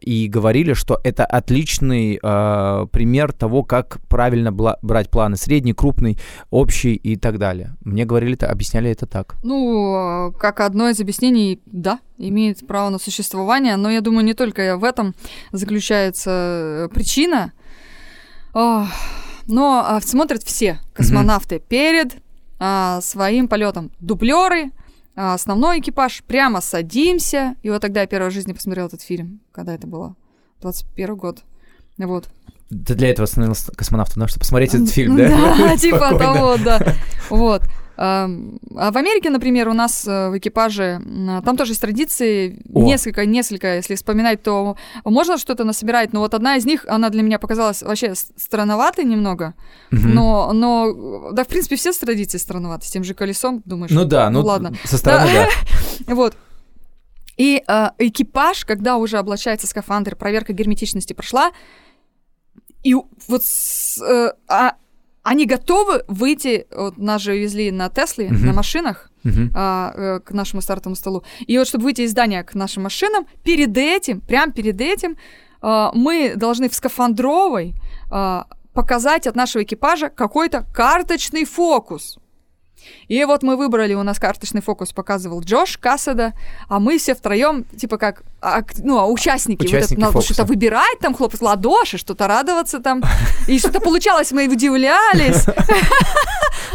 И говорили, что это отличный э, пример того, как правильно бла- брать планы средний, крупный, общий и так далее. Мне говорили, это, объясняли это так. Ну, как одно из объяснений, да, имеет право на существование, но я думаю, не только в этом заключается э, причина. но а, смотрят все космонавты mm-hmm. перед а, своим полетом. Дублеры, основной экипаж, прямо садимся. И вот тогда я первый в жизни посмотрел этот фильм, когда это было, 21 год. Вот. Ты для этого становился космонавтом, чтобы посмотреть этот фильм, да? Да, типа того, да. Вот. А в Америке, например, у нас э, в экипаже, там тоже есть традиции, О. несколько, несколько, если вспоминать, то можно что-то насобирать, но вот одна из них, она для меня показалась вообще странноватой немного, угу. но, но, да, в принципе, все традиции странноваты, с тем же колесом, думаешь, ну да, ну, ну ладно. Со стороны, да. Вот. И э, экипаж, когда уже облачается скафандр, проверка герметичности прошла, и вот с, э, а, они готовы выйти, вот нас же везли на Тесле, uh-huh. на машинах, uh-huh. а, э, к нашему стартовому столу. И вот чтобы выйти из здания к нашим машинам, перед этим, прям перед этим, а, мы должны в скафандровой а, показать от нашего экипажа какой-то карточный фокус. И вот мы выбрали, у нас карточный фокус показывал Джош Кассада, а мы все втроем, типа как, а, ну, а участники, участники вот это, надо что-то выбирать, там хлопать ладоши, что-то радоваться там. И что-то получалось, мы удивлялись.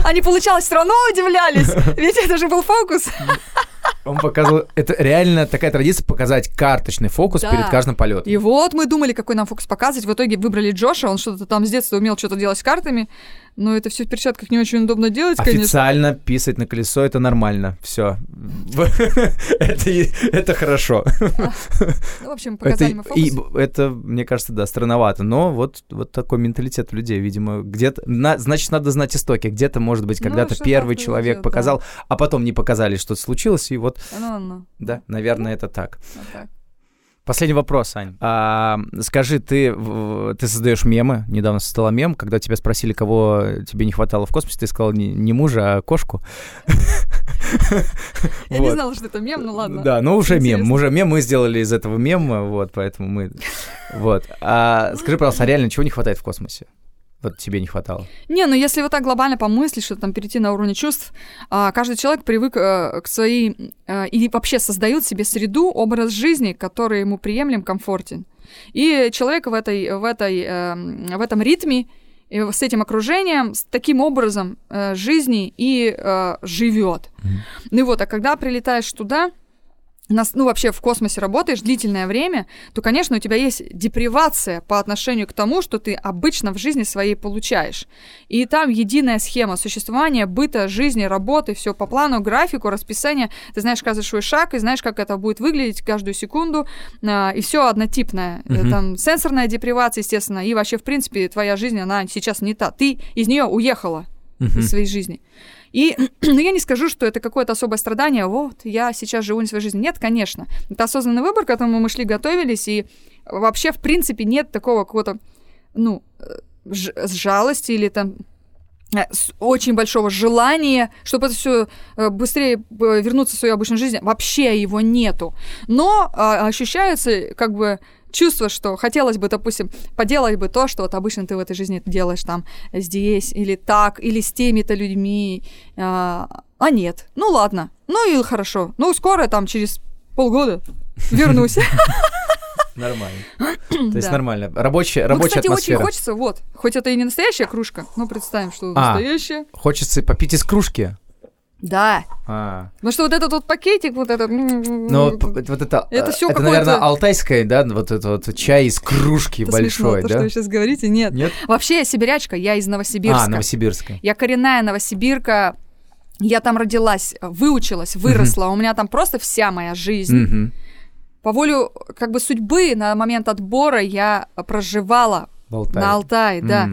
А не получалось, все равно удивлялись. Ведь это же был фокус. Он показывал... Это реально такая традиция показать карточный фокус да. перед каждым полетом. И вот мы думали, какой нам фокус показывать. В итоге выбрали Джоша, он что-то там с детства умел что-то делать с картами. Но это все в перчатках не очень удобно делать, Официально конечно. писать на колесо это нормально. Все. это, хорошо. Ну, в общем, показали мы фокус. Это, мне кажется, да, странновато. Но вот, вот такой менталитет людей, видимо, где-то... значит, надо знать истоки. Где-то, может быть, ну, когда-то первый человек показал, а потом не показали, что-то случилось, и вот... Ну, да, наверное, это так. Последний вопрос, Ань. А, скажи, ты, ты создаешь мемы, недавно создала мем, когда тебя спросили, кого тебе не хватало в космосе, ты сказал не, не мужа, а кошку. Я не знала, что это мем, ну ладно. Да, ну уже мем, уже мем мы сделали из этого мема, вот, поэтому мы... Вот. А скажи, пожалуйста, а реально чего не хватает в космосе? Вот тебе не хватало? Не, ну если вот так глобально помыслить, что там перейти на уровень чувств, а, каждый человек привык а, к своей... А, и вообще создает себе среду, образ жизни, который ему приемлем, комфортен. И человек в, этой, в, этой, э, в этом ритме, и с этим окружением, с таким образом э, жизни и э, живет. Mm-hmm. Ну и вот, а когда прилетаешь туда, нас, ну, вообще в космосе работаешь длительное время, то, конечно, у тебя есть депривация по отношению к тому, что ты обычно в жизни своей получаешь. И там единая схема существования, быта, жизни, работы, все по плану, графику, расписание. Ты знаешь каждый свой шаг и знаешь, как это будет выглядеть каждую секунду. А, и все однотипное. Угу. Там сенсорная депривация, естественно, и вообще, в принципе, твоя жизнь, она сейчас не та. Ты из нее уехала угу. из своей жизни. И ну, я не скажу, что это какое-то особое страдание, вот, я сейчас живу не своей жизнью. Нет, конечно. Это осознанный выбор, к которому мы шли, готовились, и вообще, в принципе, нет такого какого-то, ну, э, жалости или там э, очень большого желания, чтобы это все э, быстрее вернуться в свою обычную жизнь, вообще его нету. Но а, ощущается как бы чувство, что хотелось бы, допустим, поделать бы то, что вот обычно ты в этой жизни делаешь там здесь или так, или с теми-то людьми. А, А нет. Ну ладно. Ну и хорошо. Ну скоро, там, через полгода вернусь. Нормально. То есть нормально. Рабочая, рабочая кстати, очень хочется, вот, хоть это и не настоящая кружка, но представим, что А. настоящая. Хочется попить из кружки. Да. А. Ну что вот этот вот пакетик, вот этот... Ну, вот это, Это э, всё это, наверное, алтайское, да, вот это вот чай из кружки Это большой, смешно, то, да? что вы сейчас говорите, нет. Нет? Вообще я сибирячка, я из Новосибирска. А, Новосибирская. Я коренная новосибирка. Я там родилась, выучилась, выросла. У меня там просто вся моя жизнь. По волю как бы судьбы на момент отбора я проживала на Алтае, да.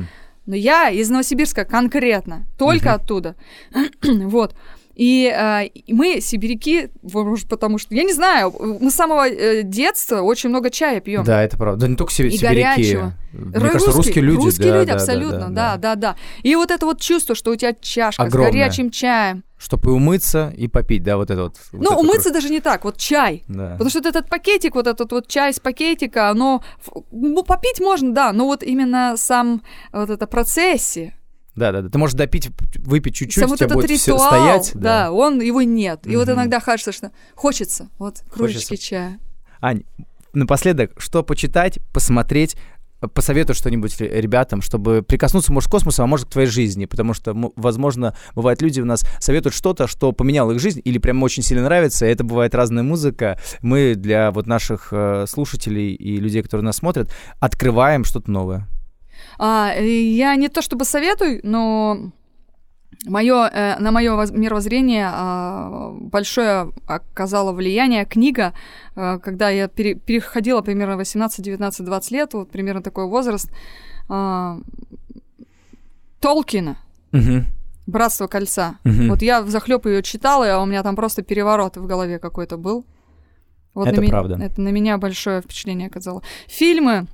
Но я из Новосибирска конкретно, только Мгм. оттуда. вот. И э, мы, сибиряки, может, потому что, я не знаю, мы с самого э, детства очень много чая пьем. Да, это правда. Да не только себе- И сибиряки. горячего. Мне кажется, русские люди. Русские да, люди, да, да, абсолютно, да, да, да, И вот это вот чувство, что у тебя чашка Огромное. с горячим чаем. Чтобы и умыться, и попить, да, вот это вот. вот ну, умыться круто. даже не так, вот чай. Да. Потому что вот этот пакетик, вот этот вот чай из пакетика, оно, ну, попить можно, да, но вот именно сам вот это процессе, Да, да, да. Ты можешь допить, выпить чуть-чуть, сам вот этот будет ритуал, стоять. да. он, его нет. И вот Мгм. иногда кажется, что хочется, вот, кружечки Хочется. чая. Ань, напоследок, что почитать, посмотреть, посоветую что-нибудь ре- ребятам, чтобы прикоснуться, может, к космосу, а может, к твоей жизни, потому что, возможно, бывают люди у нас советуют что-то, что поменяло их жизнь или прям очень сильно нравится, это бывает разная музыка. Мы для вот наших э, слушателей и людей, которые нас смотрят, открываем что-то новое. А, э, я не то чтобы советую, но моё, э, на мое мировоззрение а, большое оказало влияние книга, э, когда я пере- переходила примерно 18, 19, 20 лет, вот примерно такой возраст, а, Толкина. Мгм. Братство кольца. Мгм. Вот я захлеб ее читала, а у меня там просто переворот в голове какой-то был. Вот Это на правда. Это на меня большое впечатление оказало. Фильмы.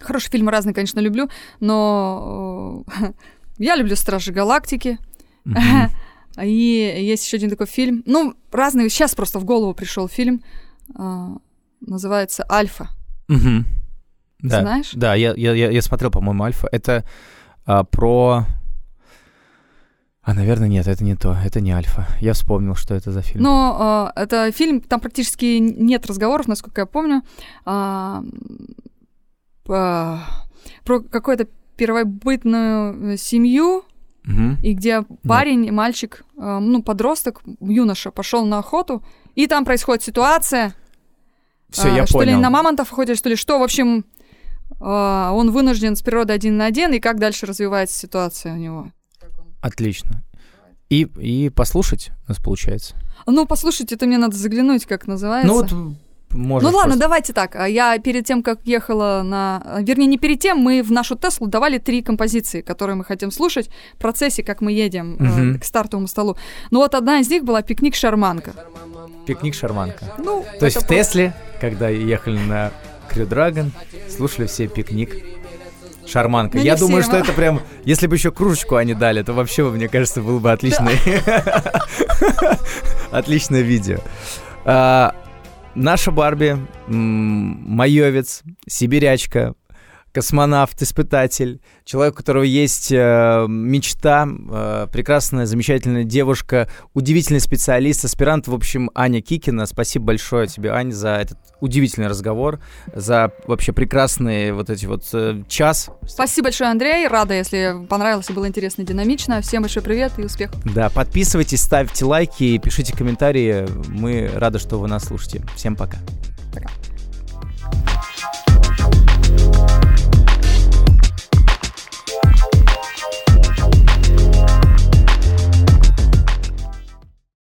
Хорошие фильмы разные, конечно, люблю, но э, я люблю Стражи Галактики. И есть еще один такой фильм. Ну, разные. Сейчас просто в голову пришел фильм. а, называется Альфа. Да. Знаешь? Да, я, я, я, смотрел, по-моему, Альфа. Это а, про... А, наверное, нет, это не то, это не Альфа. Я вспомнил, что это за фильм. Но э, это фильм, там практически нет разговоров, насколько я помню, а, про какую-то первобытную э, семью, Мгм. и где парень, мальчик, э, ну, подросток, юноша, пошел на охоту, и там происходит ситуация, Все, а, я что понял. ли на мамонтов ходят, что ли, что, в общем, а, он вынужден с природой один на один, и как дальше развивается ситуация у него. Отлично. И, и послушать у нас получается. Ну, послушайте, это мне надо заглянуть, как называется. Ну вот, можно. Ну ладно, давайте так. А Я перед тем, как ехала на... Вернее, не перед тем, мы в нашу Теслу давали три композиции, которые мы хотим слушать в процессе, как мы едем э, Мгм. к стартовому столу. Ну вот одна из них была «Пикник Шарманка». Пикник шарманка. Ну, То есть в Тесле, когда ехали на Крю Драгон, слушали все пикник. Шарманка. Ну, Я думаю, что а. это прям... Если бы еще кружечку они дали, то вообще, мне кажется, было бы отличное... Отличное видео. А, Наша Барби, майовец, сибирячка, космонавт, испытатель, человек, у которого есть э, мечта, э, прекрасная, замечательная девушка, удивительный специалист, аспирант, в общем, Аня Кикина. Спасибо большое тебе, Ань, за этот удивительный разговор, за вообще прекрасный вот эти вот э, час. Спасибо большое, Андрей. Рада, если понравилось и было интересно и динамично. Всем большой привет и успехов. Да, подписывайтесь, ставьте лайки, пишите комментарии. Мы рады, что вы нас слушаете. Всем пока. Пока.